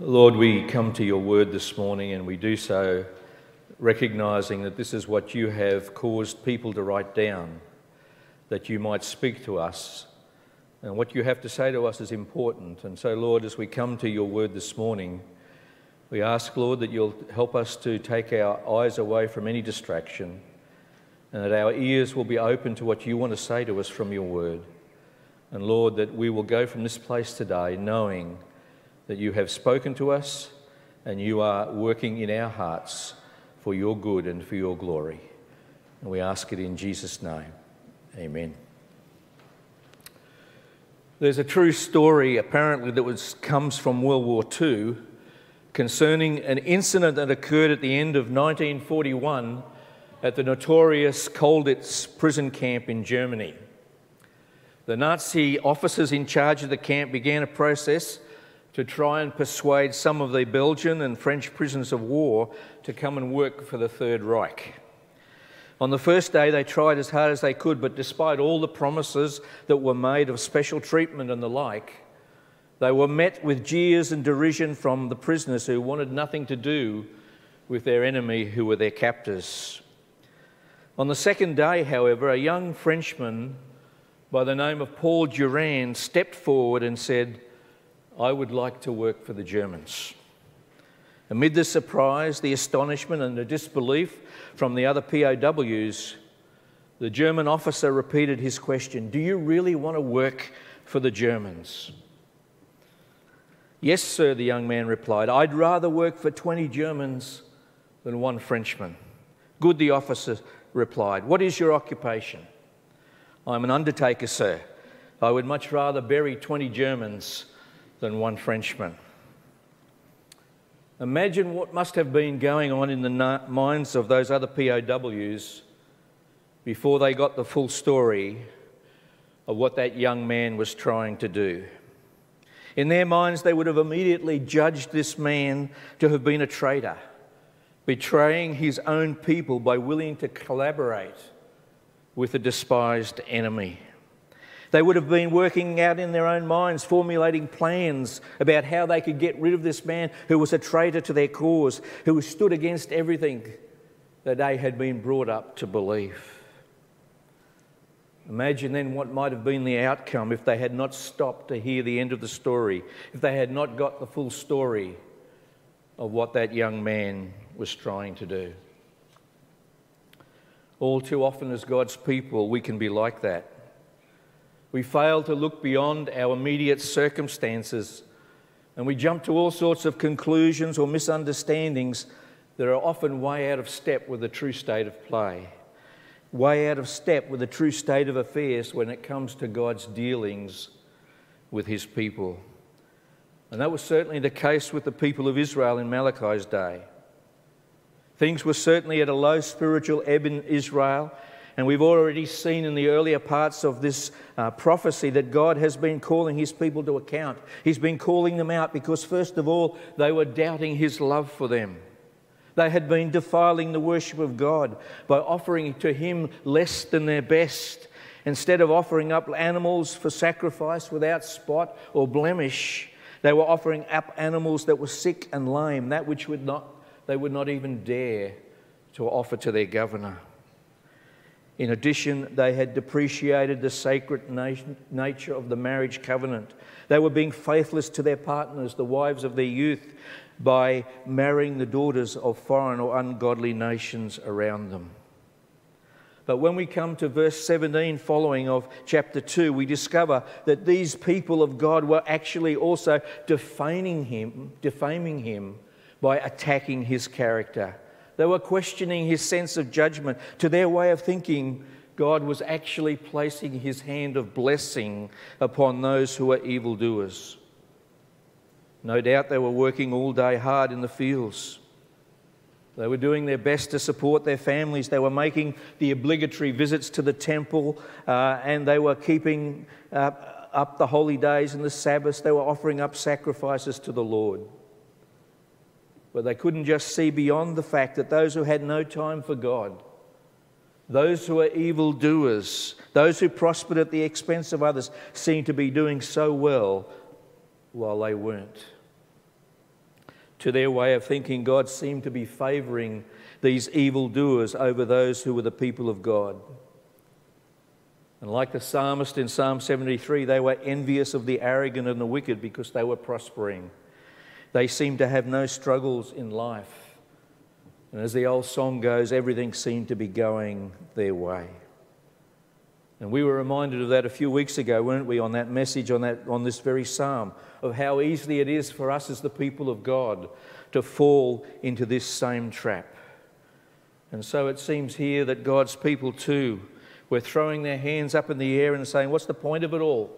Lord, we come to your word this morning and we do so recognizing that this is what you have caused people to write down, that you might speak to us. And what you have to say to us is important. And so, Lord, as we come to your word this morning, we ask, Lord, that you'll help us to take our eyes away from any distraction and that our ears will be open to what you want to say to us from your word. And Lord, that we will go from this place today knowing that you have spoken to us and you are working in our hearts for your good and for your glory. And we ask it in Jesus' name. Amen. There's a true story, apparently, that was, comes from World War II concerning an incident that occurred at the end of 1941 at the notorious Colditz prison camp in Germany. The Nazi officers in charge of the camp began a process to try and persuade some of the Belgian and French prisoners of war to come and work for the Third Reich. On the first day, they tried as hard as they could, but despite all the promises that were made of special treatment and the like, they were met with jeers and derision from the prisoners who wanted nothing to do with their enemy, who were their captors. On the second day, however, a young Frenchman by the name of Paul Durand stepped forward and said, I would like to work for the Germans. Amid the surprise, the astonishment, and the disbelief from the other POWs, the German officer repeated his question Do you really want to work for the Germans? Yes, sir, the young man replied. I'd rather work for 20 Germans than one Frenchman. Good, the officer replied. What is your occupation? I'm an undertaker, sir. I would much rather bury 20 Germans than one Frenchman. Imagine what must have been going on in the minds of those other POWs before they got the full story of what that young man was trying to do. In their minds, they would have immediately judged this man to have been a traitor, betraying his own people by willing to collaborate with a despised enemy. They would have been working out in their own minds, formulating plans about how they could get rid of this man who was a traitor to their cause, who stood against everything that they had been brought up to believe. Imagine then what might have been the outcome if they had not stopped to hear the end of the story, if they had not got the full story of what that young man was trying to do. All too often, as God's people, we can be like that. We fail to look beyond our immediate circumstances and we jump to all sorts of conclusions or misunderstandings that are often way out of step with the true state of play, way out of step with the true state of affairs when it comes to God's dealings with his people. And that was certainly the case with the people of Israel in Malachi's day. Things were certainly at a low spiritual ebb in Israel, and we've already seen in the earlier parts of this uh, prophecy that God has been calling his people to account. He's been calling them out because, first of all, they were doubting his love for them. They had been defiling the worship of God by offering to him less than their best. Instead of offering up animals for sacrifice without spot or blemish, they were offering up animals that were sick and lame, that which would not, they would not even dare to offer to their governor. In addition, they had depreciated the sacred nature of the marriage covenant. They were being faithless to their partners, the wives of their youth, by marrying the daughters of foreign or ungodly nations around them. But when we come to verse 17 following of chapter 2, we discover that these people of God were actually also defaming him, defaming him by attacking his character. They were questioning his sense of judgment. To their way of thinking, God was actually placing his hand of blessing upon those who were evildoers. No doubt they were working all day hard in the fields. They were doing their best to support their families. They were making the obligatory visits to the temple uh, and they were keeping uh, up the holy days and the Sabbaths. They were offering up sacrifices to the Lord. But they couldn't just see beyond the fact that those who had no time for God, those who are evildoers, those who prospered at the expense of others, seemed to be doing so well while they weren't. To their way of thinking, God seemed to be favoring these evildoers over those who were the people of God. And like the psalmist in Psalm 73, they were envious of the arrogant and the wicked because they were prospering. They seemed to have no struggles in life. And as the old song goes, everything seemed to be going their way. And we were reminded of that a few weeks ago, weren't we, on that message, on, that, on this very psalm, of how easily it is for us as the people of God to fall into this same trap. And so it seems here that God's people too were throwing their hands up in the air and saying, What's the point of it all?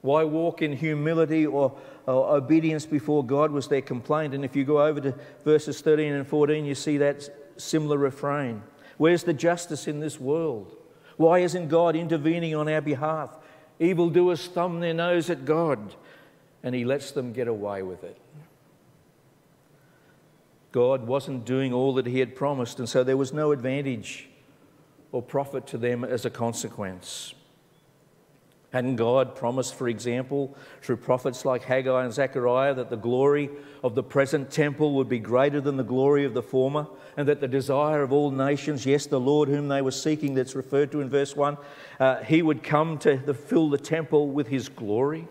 Why walk in humility or, Oh, obedience before God was their complaint. And if you go over to verses 13 and 14, you see that similar refrain. Where's the justice in this world? Why isn't God intervening on our behalf? Evildoers thumb their nose at God and He lets them get away with it. God wasn't doing all that He had promised, and so there was no advantage or profit to them as a consequence. Hadn't God promised, for example, through prophets like Haggai and Zechariah, that the glory of the present temple would be greater than the glory of the former, and that the desire of all nations, yes, the Lord whom they were seeking, that's referred to in verse 1, uh, he would come to the, fill the temple with his glory?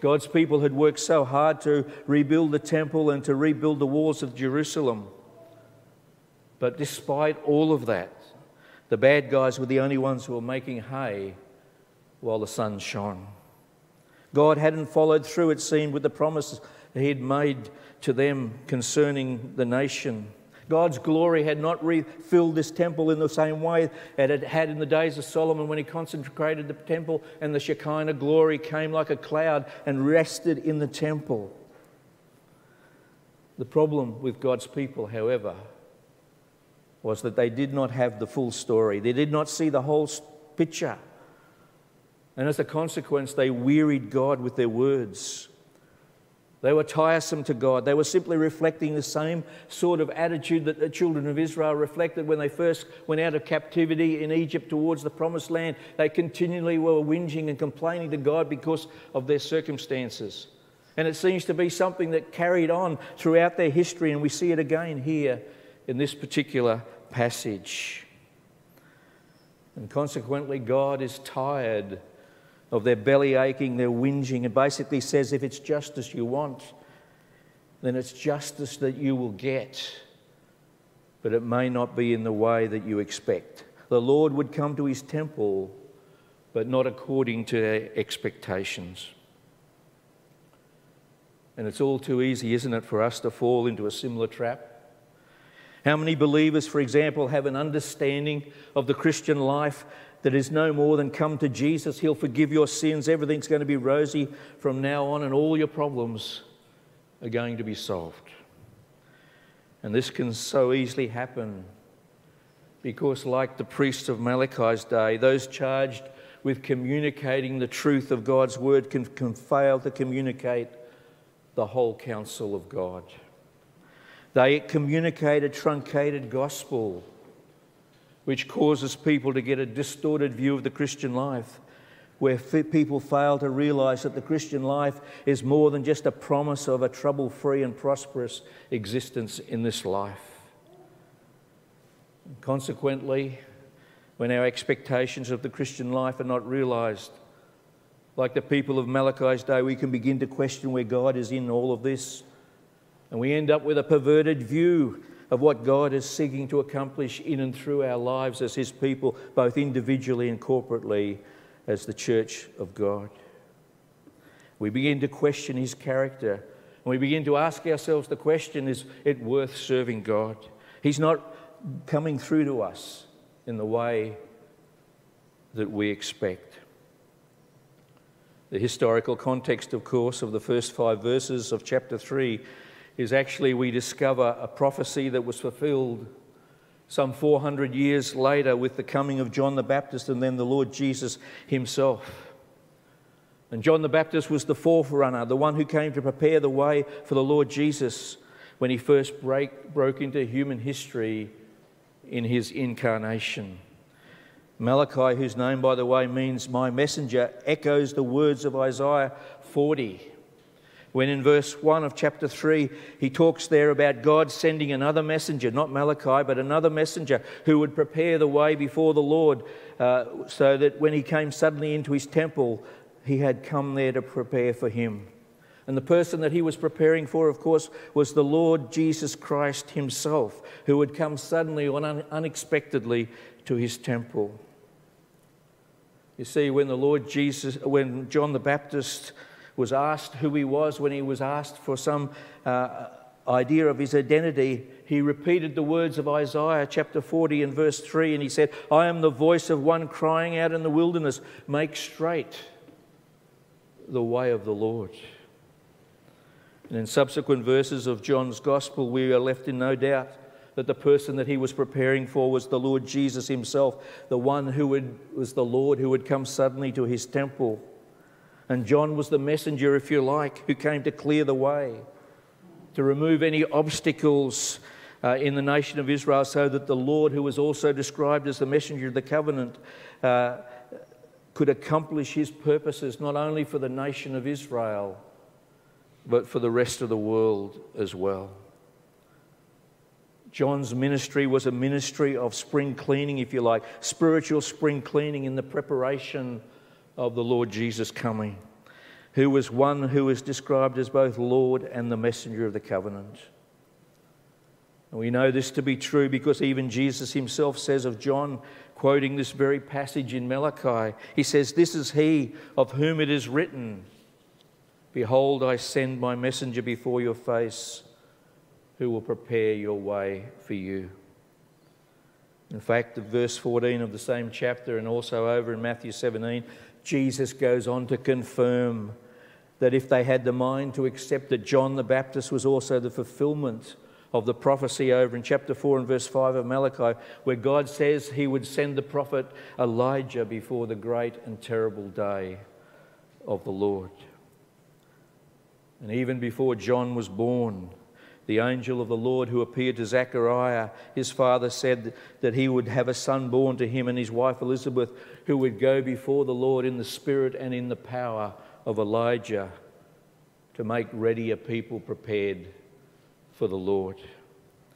God's people had worked so hard to rebuild the temple and to rebuild the walls of Jerusalem. But despite all of that, the bad guys were the only ones who were making hay while the sun shone. God hadn't followed through, it seemed, with the promises He had made to them concerning the nation. God's glory had not refilled this temple in the same way that it had in the days of Solomon when he consecrated the temple and the Shekinah glory came like a cloud and rested in the temple. The problem with God's people, however, was that they did not have the full story. They did not see the whole picture. And as a consequence, they wearied God with their words. They were tiresome to God. They were simply reflecting the same sort of attitude that the children of Israel reflected when they first went out of captivity in Egypt towards the promised land. They continually were whinging and complaining to God because of their circumstances. And it seems to be something that carried on throughout their history, and we see it again here in this particular passage. And consequently, God is tired of their belly aching, their whinging, and basically says if it's justice you want, then it's justice that you will get, but it may not be in the way that you expect. The Lord would come to his temple, but not according to their expectations. And it's all too easy, isn't it, for us to fall into a similar trap? How many believers, for example, have an understanding of the Christian life that is no more than come to Jesus. He'll forgive your sins. Everything's going to be rosy from now on, and all your problems are going to be solved. And this can so easily happen because, like the priests of Malachi's day, those charged with communicating the truth of God's word can, can fail to communicate the whole counsel of God. They communicate a truncated gospel which causes people to get a distorted view of the Christian life, where people fail to realize that the Christian life is more than just a promise of a trouble free and prosperous existence in this life. consequently, when our expectations of the Christian life are not realized, like the people of Malachi's day, we can begin to question where God is in all of this. And we end up with a perverted view of what God is seeking to accomplish in and through our lives as His people, both individually and corporately as the church of God. We begin to question His character, and we begin to ask ourselves the question is it worth serving God? He's not coming through to us in the way that we expect. The historical context, of course, of the first five verses of chapter 3 is actually we discover a prophecy that was fulfilled some 400 years later with the coming of John the Baptist and then the Lord Jesus himself. And John the Baptist was the forerunner, the one who came to prepare the way for the Lord Jesus when he first break, broke into human history in his incarnation. Malachi, whose name, by the way, means my messenger, echoes the words of Isaiah 40 When in verse 1 of chapter 3, he talks there about God sending another messenger, not Malachi, but another messenger who would prepare the way before the Lord, uh, so that when he came suddenly into his temple, he had come there to prepare for him. And the person that he was preparing for, of course, was the Lord Jesus Christ himself, who would come suddenly or unexpectedly to his temple. You see, when the Lord Jesus, when John the Baptist was asked who he was, when he was asked for some uh, idea of his identity, he repeated the words of Isaiah chapter 40 and verse 3, and he said, I am the voice of one crying out in the wilderness, make straight the way of the Lord. And in subsequent verses of John's Gospel, we are left in no doubt that the person that he was preparing for was the Lord Jesus himself, the one who was the Lord who would come suddenly to his temple. And John was the messenger, if you like, who came to clear the way, to remove any obstacles uh, in the nation of Israel, so that the Lord, who was also described as the messenger of the covenant, uh, could accomplish his purposes not only for the nation of Israel, but for the rest of the world as well. John's ministry was a ministry of spring cleaning, if you like, spiritual spring cleaning in the preparation of the Lord Jesus coming, who was one who is described as both Lord and the messenger of the covenant. And we know this to be true because even Jesus himself says of John, quoting this very passage in Malachi, he says, This is he of whom it is written, Behold, I send my messenger before your face who will prepare your way for you. In fact, verse 14 of the same chapter, and also over in Matthew 17, Jesus goes on to confirm that if they had the mind to accept that John the Baptist was also the fulfillment of the prophecy over in chapter 4 and verse 5 of Malachi, where God says he would send the prophet Elijah before the great and terrible day of the Lord. And even before John was born, the angel of the Lord who appeared to Zechariah, his father said that he would have a son born to him and his wife Elizabeth, who would go before the Lord in the spirit and in the power of Elijah to make ready a people prepared for the Lord.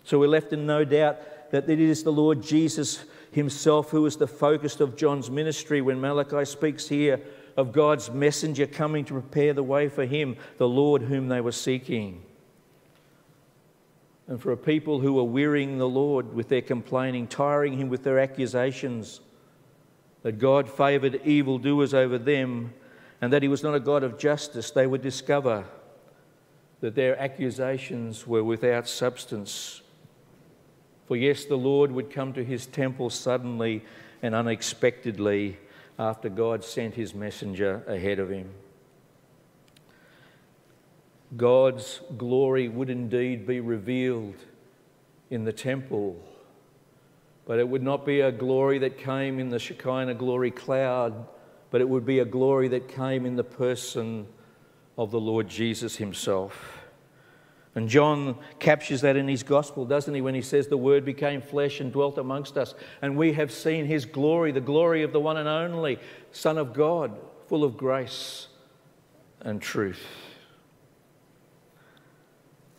So we're left in no doubt that it is the Lord Jesus himself who is the focus of John's ministry when Malachi speaks here of God's messenger coming to prepare the way for him, the Lord whom they were seeking and for a people who are wearying the Lord with their complaining, tiring him with their accusations, that God favoured evildoers over them, and that he was not a God of justice, they would discover that their accusations were without substance. For yes, the Lord would come to his temple suddenly and unexpectedly after God sent his messenger ahead of him. God's glory would indeed be revealed in the temple, but it would not be a glory that came in the Shekinah glory cloud, but it would be a glory that came in the person of the Lord Jesus himself. And John captures that in his gospel, doesn't he, when he says, The Word became flesh and dwelt amongst us, and we have seen his glory, the glory of the one and only Son of God, full of grace and truth.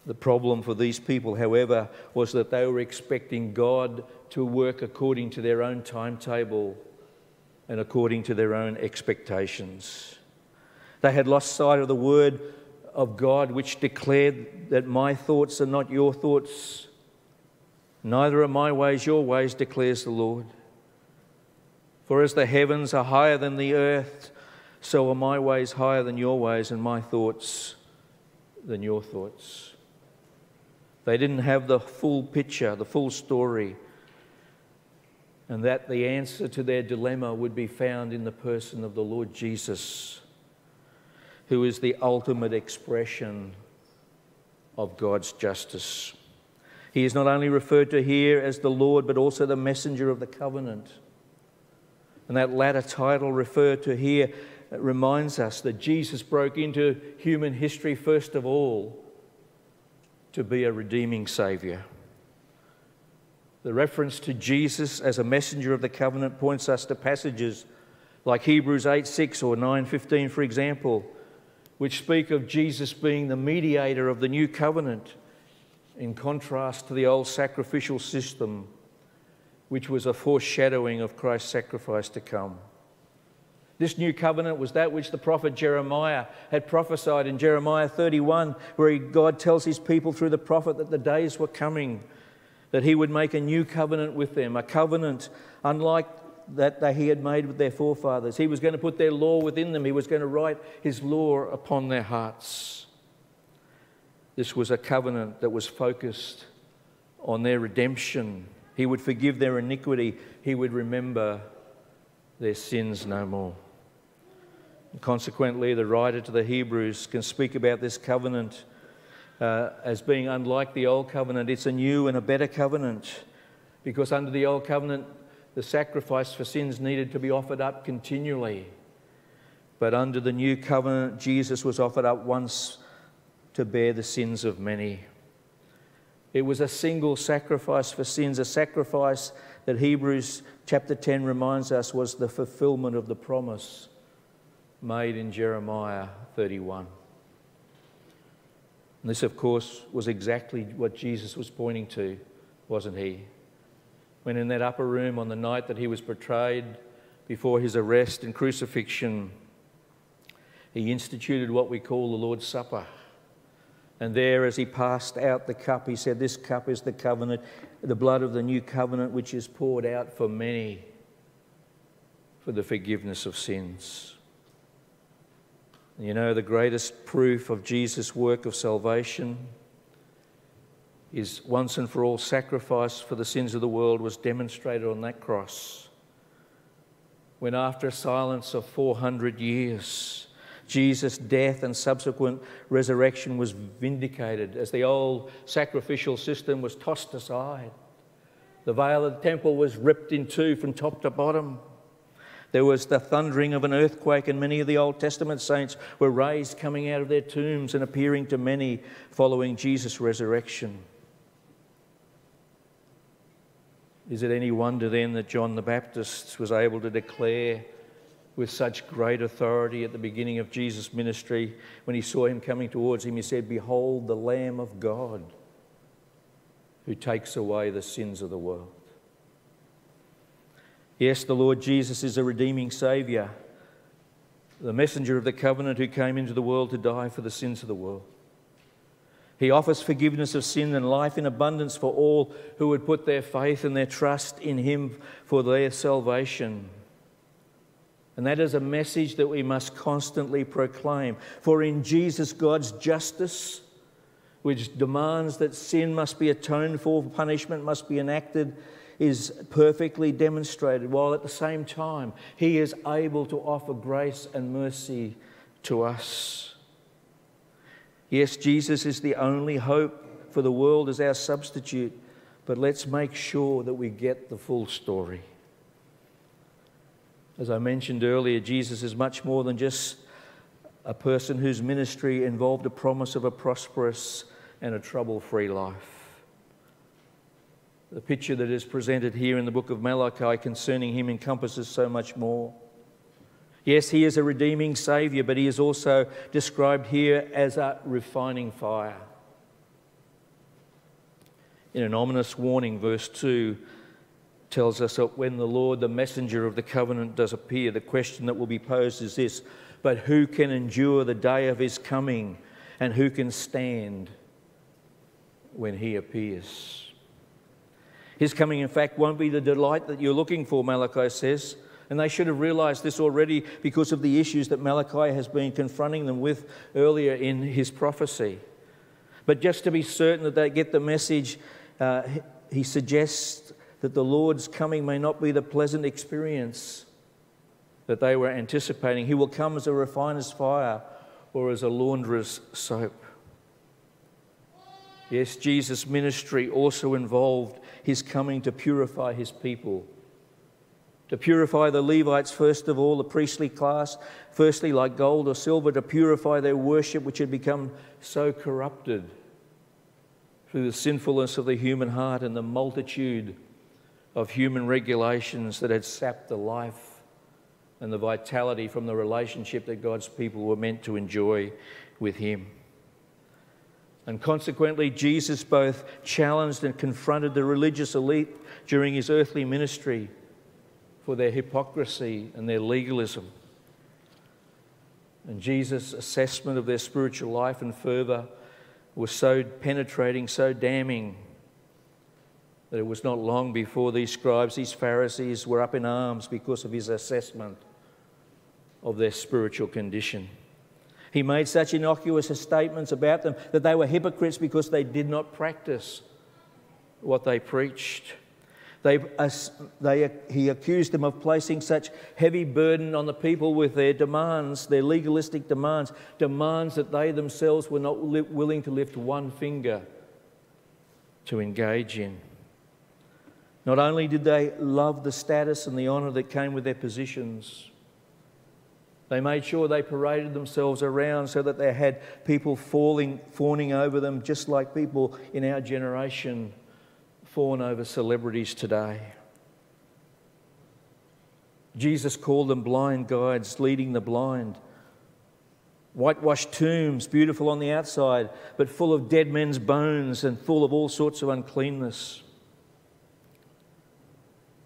The problem for these people, however, was that they were expecting God to work according to their own timetable and according to their own expectations. They had lost sight of the word of God, which declared that my thoughts are not your thoughts, neither are my ways your ways, declares the Lord. For as the heavens are higher than the earth, so are my ways higher than your ways, and my thoughts than your thoughts. They didn't have the full picture, the full story, and that the answer to their dilemma would be found in the person of the Lord Jesus, who is the ultimate expression of God's justice. He is not only referred to here as the Lord, but also the messenger of the covenant. And that latter title referred to here reminds us that Jesus broke into human history first of all to be a redeeming Saviour. The reference to Jesus as a messenger of the covenant points us to passages like Hebrews 8 6 or 9 15, for example, which speak of Jesus being the mediator of the new covenant, in contrast to the old sacrificial system, which was a foreshadowing of Christ's sacrifice to come. This new covenant was that which the prophet Jeremiah had prophesied in Jeremiah 31, where God tells his people through the prophet that the days were coming, that he would make a new covenant with them, a covenant unlike that he had made with their forefathers. He was going to put their law within them, he was going to write his law upon their hearts. This was a covenant that was focused on their redemption. He would forgive their iniquity, he would remember their sins no more. Consequently, the writer to the Hebrews can speak about this covenant uh, as being unlike the old covenant. It's a new and a better covenant because under the old covenant, the sacrifice for sins needed to be offered up continually. But under the new covenant, Jesus was offered up once to bear the sins of many. It was a single sacrifice for sins, a sacrifice that Hebrews chapter 10 reminds us was the fulfillment of the promise made in Jeremiah 31. And this, of course, was exactly what Jesus was pointing to, wasn't he? When in that upper room on the night that he was betrayed before his arrest and crucifixion, he instituted what we call the Lord's Supper. And there, as he passed out the cup, he said, This cup is the covenant, the blood of the new covenant, which is poured out for many for the forgiveness of sins. You know, the greatest proof of Jesus' work of salvation is once and for all sacrifice for the sins of the world was demonstrated on that cross. When, after a silence of 400 years, Jesus' death and subsequent resurrection was vindicated as the old sacrificial system was tossed aside. The veil of the temple was ripped in two from top to bottom. There was the thundering of an earthquake, and many of the Old Testament saints were raised coming out of their tombs and appearing to many following Jesus' resurrection. Is it any wonder then that John the Baptist was able to declare with such great authority at the beginning of Jesus' ministry when he saw him coming towards him? He said, Behold, the Lamb of God who takes away the sins of the world. Yes, the Lord Jesus is a redeeming Saviour, the messenger of the covenant who came into the world to die for the sins of the world. He offers forgiveness of sin and life in abundance for all who would put their faith and their trust in Him for their salvation. And that is a message that we must constantly proclaim. For in Jesus, God's justice, which demands that sin must be atoned for, punishment must be enacted, is perfectly demonstrated, while at the same time, He is able to offer grace and mercy to us. Yes, Jesus is the only hope for the world as our substitute, but let's make sure that we get the full story. As I mentioned earlier, Jesus is much more than just a person whose ministry involved a promise of a prosperous and a trouble free life. The picture that is presented here in the book of Malachi concerning him encompasses so much more. Yes, he is a redeeming Saviour, but he is also described here as a refining fire. In an ominous warning, verse 2 tells us that when the Lord, the messenger of the covenant, does appear, the question that will be posed is this But who can endure the day of his coming, and who can stand when he appears? His coming, in fact, won't be the delight that you're looking for, Malachi says. And they should have realized this already because of the issues that Malachi has been confronting them with earlier in his prophecy. But just to be certain that they get the message, uh, he suggests that the Lord's coming may not be the pleasant experience that they were anticipating. He will come as a refiner's fire or as a launderer's soap. Yes, Jesus' ministry also involved his coming to purify his people. To purify the Levites, first of all, the priestly class, firstly, like gold or silver, to purify their worship, which had become so corrupted through the sinfulness of the human heart and the multitude of human regulations that had sapped the life and the vitality from the relationship that God's people were meant to enjoy with Him. And consequently, Jesus both challenged and confronted the religious elite during his earthly ministry for their hypocrisy and their legalism. And Jesus' assessment of their spiritual life and fervour was so penetrating, so damning, that it was not long before these scribes, these Pharisees, were up in arms because of his assessment of their spiritual condition. He made such innocuous statements about them that they were hypocrites because they did not practice what they preached. They, they, he accused them of placing such heavy burden on the people with their demands, their legalistic demands, demands that they themselves were not willing to lift one finger to engage in. Not only did they love the status and the honour that came with their positions, they made sure they paraded themselves around so that they had people falling, fawning over them, just like people in our generation fawn over celebrities today. Jesus called them blind guides, leading the blind. Whitewashed tombs, beautiful on the outside, but full of dead men's bones and full of all sorts of uncleanness.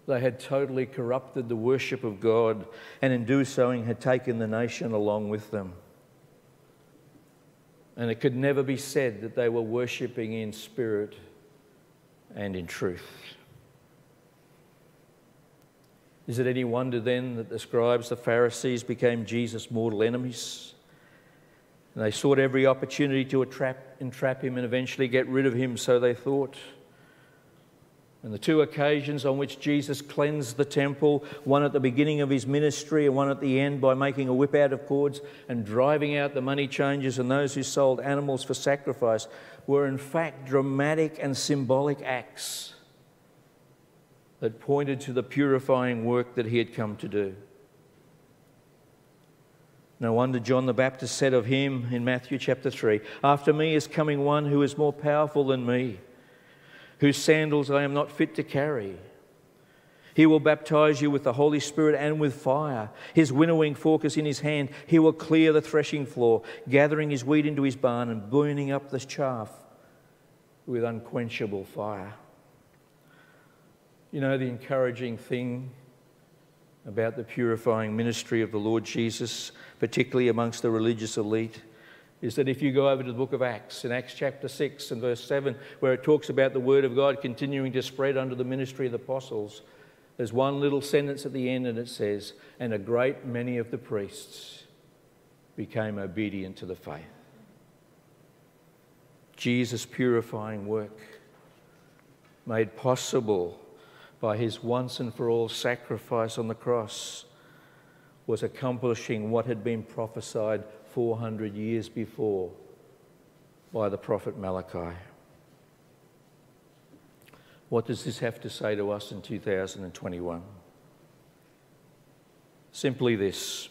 They had totally corrupted the worship of God and in doing so had taken the nation along with them. And it could never be said that they were worshipping in spirit and in truth. Is it any wonder then that the scribes, the Pharisees, became Jesus' mortal enemies? And they sought every opportunity to entrap, entrap him and eventually get rid of him, so they thought. And the two occasions on which Jesus cleansed the temple, one at the beginning of his ministry and one at the end by making a whip out of cords and driving out the money changers and those who sold animals for sacrifice, were in fact dramatic and symbolic acts that pointed to the purifying work that he had come to do. No wonder John the Baptist said of him in Matthew chapter 3 After me is coming one who is more powerful than me whose sandals I am not fit to carry. He will baptize you with the Holy Spirit and with fire. His winnowing fork is in his hand. He will clear the threshing floor, gathering his wheat into his barn and burning up the chaff with unquenchable fire. You know, the encouraging thing about the purifying ministry of the Lord Jesus, particularly amongst the religious elite, is that if you go over to the book of Acts, in Acts chapter 6 and verse 7, where it talks about the word of God continuing to spread under the ministry of the apostles, there's one little sentence at the end and it says, And a great many of the priests became obedient to the faith. Jesus' purifying work, made possible by his once and for all sacrifice on the cross, was accomplishing what had been prophesied 400 years before by the prophet Malachi. What does this have to say to us in 2021? Simply this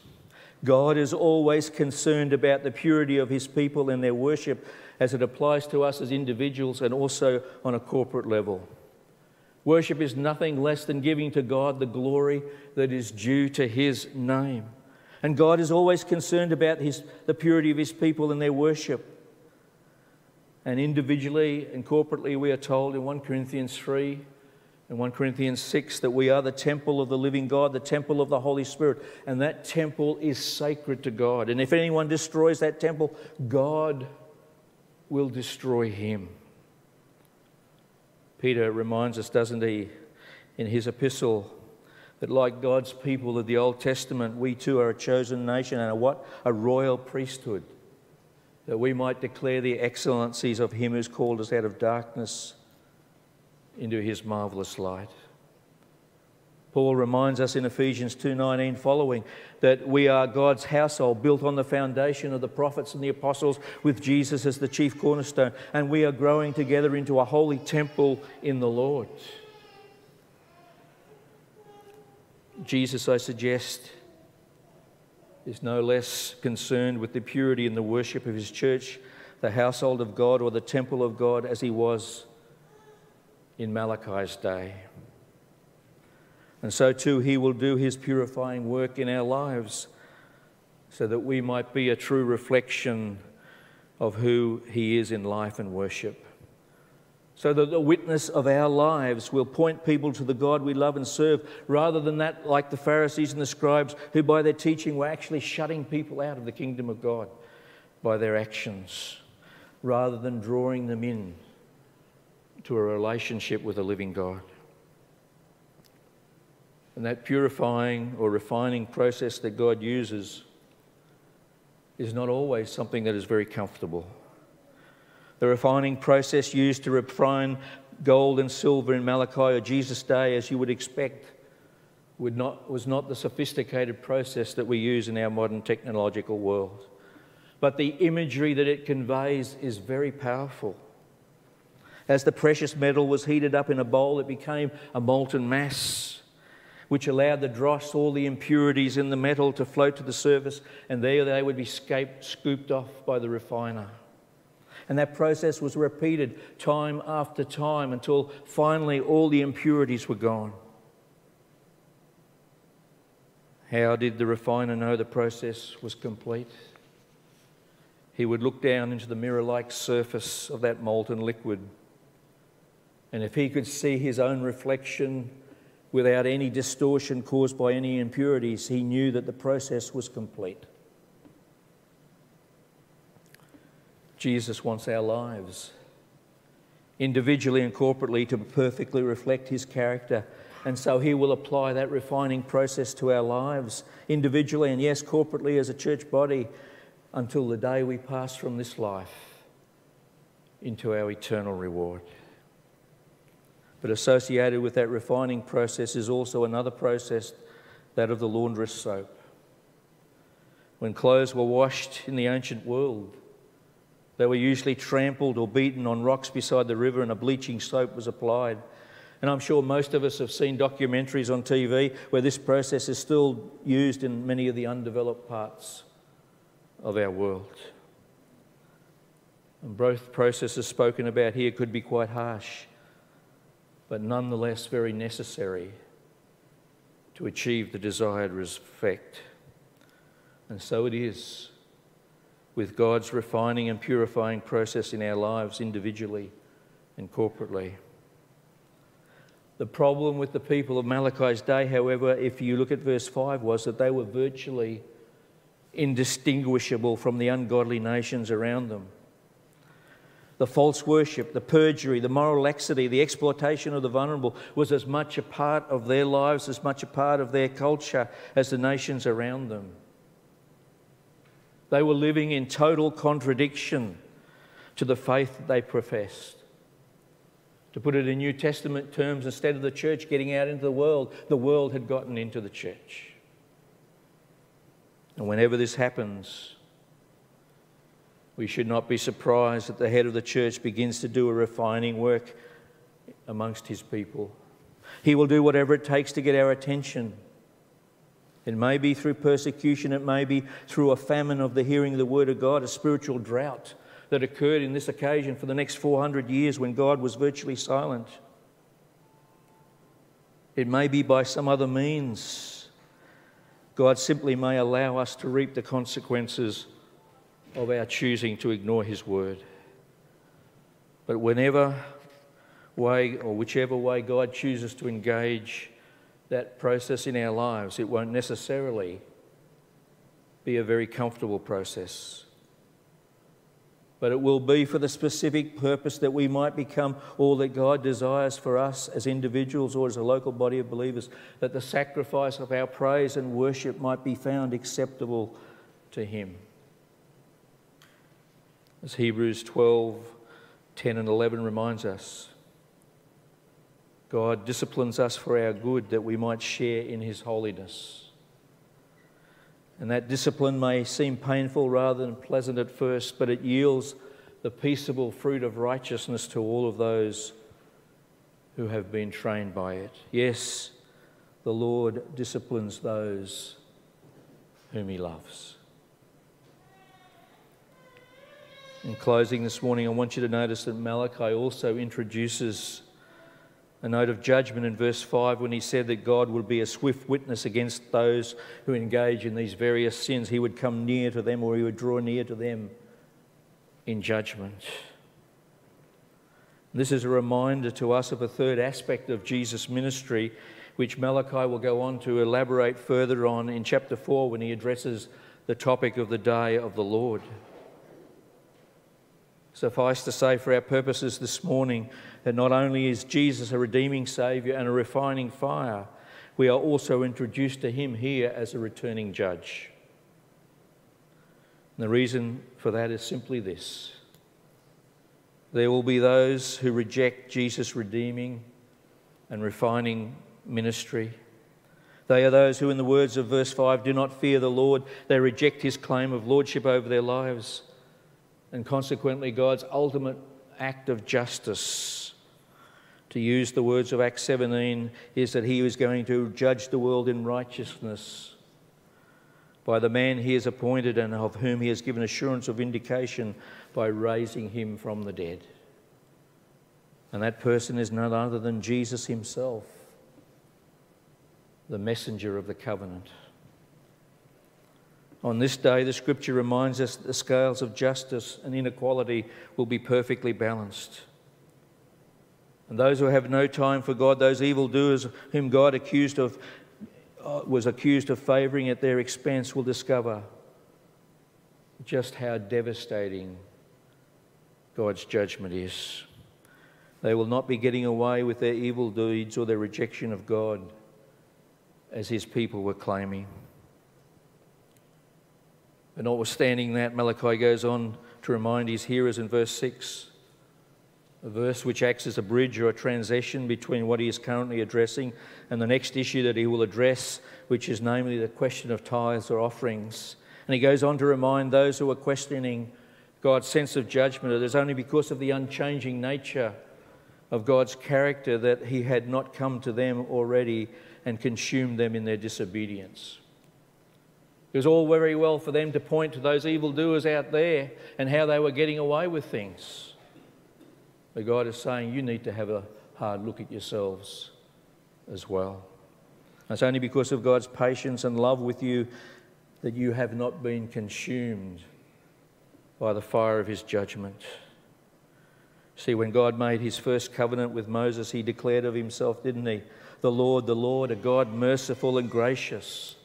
God is always concerned about the purity of his people and their worship as it applies to us as individuals and also on a corporate level. Worship is nothing less than giving to God the glory that is due to his name. And God is always concerned about his, the purity of his people and their worship. And individually and corporately, we are told in 1 Corinthians 3 and 1 Corinthians 6 that we are the temple of the living God, the temple of the Holy Spirit. And that temple is sacred to God. And if anyone destroys that temple, God will destroy him. Peter reminds us, doesn't he, in his epistle that like God's people of the Old Testament, we too are a chosen nation and a what? A royal priesthood, that we might declare the excellencies of him who's called us out of darkness into his marvelous light. Paul reminds us in Ephesians 2:19 following that we are God's household built on the foundation of the prophets and the apostles with Jesus as the chief cornerstone and we are growing together into a holy temple in the Lord. Jesus, I suggest, is no less concerned with the purity and the worship of his church, the household of God, or the temple of God as he was in Malachi's day. And so too, He will do His purifying work in our lives so that we might be a true reflection of who He is in life and worship. So that the witness of our lives will point people to the God we love and serve, rather than that, like the Pharisees and the scribes, who by their teaching were actually shutting people out of the kingdom of God by their actions, rather than drawing them in to a relationship with a living God. And that purifying or refining process that God uses is not always something that is very comfortable. The refining process used to refine gold and silver in Malachi or Jesus' day, as you would expect, would not, was not the sophisticated process that we use in our modern technological world. But the imagery that it conveys is very powerful. As the precious metal was heated up in a bowl, it became a molten mass which allowed the dross, all the impurities in the metal, to float to the surface, and there they would be scaped, scooped off by the refiner. And that process was repeated time after time until finally all the impurities were gone. How did the refiner know the process was complete? He would look down into the mirror like surface of that molten liquid. And if he could see his own reflection without any distortion caused by any impurities, he knew that the process was complete. Jesus wants our lives, individually and corporately, to perfectly reflect his character. And so he will apply that refining process to our lives, individually and, yes, corporately as a church body, until the day we pass from this life into our eternal reward. But associated with that refining process is also another process, that of the laundress soap. When clothes were washed in the ancient world, they were usually trampled or beaten on rocks beside the river, and a bleaching soap was applied. And I'm sure most of us have seen documentaries on TV where this process is still used in many of the undeveloped parts of our world. And both processes spoken about here could be quite harsh but nonetheless very necessary to achieve the desired effect. And so it is with God's refining and purifying process in our lives individually and corporately. The problem with the people of Malachi's day, however, if you look at verse 5, was that they were virtually indistinguishable from the ungodly nations around them the false worship, the perjury, the moral laxity, the exploitation of the vulnerable was as much a part of their lives, as much a part of their culture as the nations around them. They were living in total contradiction to the faith that they professed. To put it in New Testament terms, instead of the church getting out into the world, the world had gotten into the church. And whenever this happens, we should not be surprised that the head of the church begins to do a refining work amongst his people. He will do whatever it takes to get our attention. It may be through persecution, it may be through a famine of the hearing of the word of God, a spiritual drought that occurred in this occasion for the next 400 years when God was virtually silent. It may be by some other means. God simply may allow us to reap the consequences of our choosing to ignore His word. But whenever way or whichever way God chooses to engage that process in our lives, it won't necessarily be a very comfortable process. But it will be for the specific purpose that we might become all that God desires for us as individuals or as a local body of believers, that the sacrifice of our praise and worship might be found acceptable to Him as Hebrews 12 10 and 11 reminds us. God disciplines us for our good that we might share in His holiness. And that discipline may seem painful rather than pleasant at first, but it yields the peaceable fruit of righteousness to all of those who have been trained by it. Yes, the Lord disciplines those whom He loves. In closing this morning, I want you to notice that Malachi also introduces a note of judgment in verse 5 when he said that God would be a swift witness against those who engage in these various sins. He would come near to them or he would draw near to them in judgment. This is a reminder to us of a third aspect of Jesus' ministry, which Malachi will go on to elaborate further on in chapter 4 when he addresses the topic of the day of the Lord. Suffice to say, for our purposes this morning, that not only is Jesus a redeeming Saviour and a refining fire, we are also introduced to Him here as a returning judge. And the reason for that is simply this there will be those who reject Jesus' redeeming and refining ministry. They are those who, in the words of verse 5, do not fear the Lord. They reject his claim of lordship over their lives and consequently God's ultimate act of justice. To use the words of Acts 17, is that he is going to judge the world in righteousness by the man he has appointed and of whom he has given assurance of vindication by raising him from the dead. And that person is none other than Jesus himself, the messenger of the covenant. On this day, the scripture reminds us that the scales of justice and inequality will be perfectly balanced. And those who have no time for God, those evildoers whom God accused of, uh, was accused of favouring at their expense, will discover just how devastating God's judgment is. They will not be getting away with their evil deeds or their rejection of God as his people were claiming. But notwithstanding that, Malachi goes on to remind his hearers in verse 6, a verse which acts as a bridge or a transition between what he is currently addressing and the next issue that he will address, which is namely the question of tithes or offerings. And he goes on to remind those who are questioning God's sense of judgment that it is only because of the unchanging nature of God's character that he had not come to them already and consumed them in their disobedience. It was all very well for them to point to those evildoers out there and how they were getting away with things. But God is saying you need to have a hard look at yourselves as well. it's only because of God's patience and love with you that you have not been consumed by the fire of his judgment. See, when God made his first covenant with Moses, he declared of himself, didn't he? The Lord, the Lord, a God merciful and gracious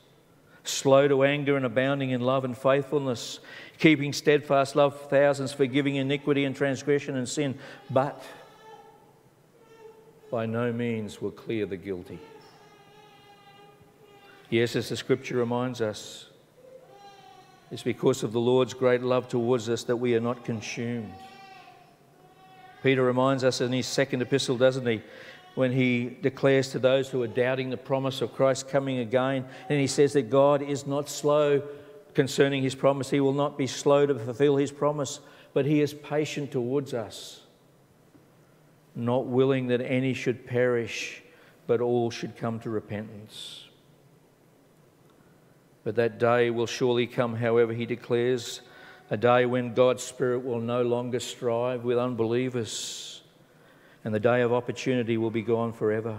slow to anger and abounding in love and faithfulness, keeping steadfast love for thousands, forgiving iniquity and transgression and sin, but by no means will clear the guilty. Yes, as the scripture reminds us, it's because of the Lord's great love towards us that we are not consumed. Peter reminds us in his second epistle, doesn't he? When he declares to those who are doubting the promise of Christ coming again. And he says that God is not slow concerning his promise. He will not be slow to fulfill his promise, but he is patient towards us, not willing that any should perish, but all should come to repentance. But that day will surely come, however, he declares, a day when God's Spirit will no longer strive with unbelievers and the day of opportunity will be gone forever.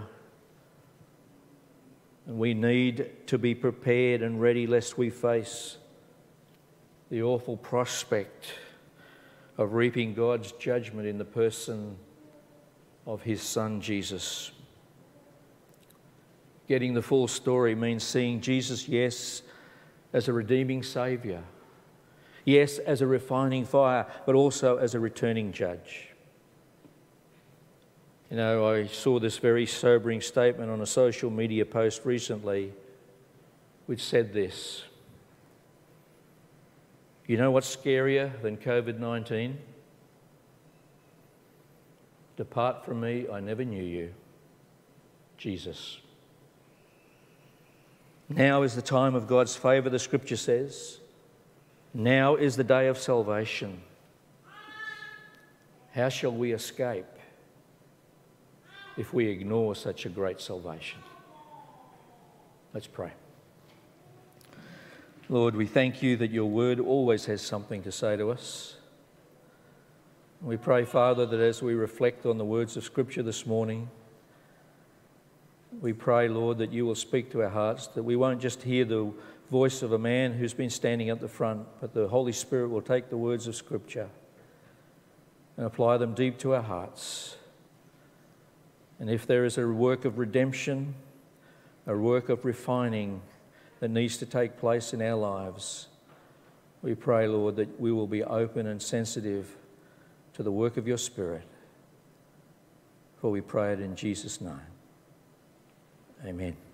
And we need to be prepared and ready lest we face the awful prospect of reaping God's judgment in the person of His Son Jesus. Getting the full story means seeing Jesus, yes, as a redeeming Saviour, yes, as a refining fire, but also as a returning judge. You know, I saw this very sobering statement on a social media post recently which said this You know what's scarier than COVID 19? Depart from me, I never knew you. Jesus. Now is the time of God's favour, the scripture says. Now is the day of salvation. How shall we escape? If we ignore such a great salvation. Let's pray. Lord, we thank you that your word always has something to say to us. We pray, Father, that as we reflect on the words of Scripture this morning, We pray, Lord, that you will speak to our hearts, that we won't just hear the voice of a man who's been standing at the front, but the Holy Spirit will take the words of Scripture and apply them deep to our hearts. And if there is a work of redemption, a work of refining that needs to take place in our lives, we pray, Lord, that we will be open and sensitive to the work of your Spirit. For we pray it in Jesus' name. Amen.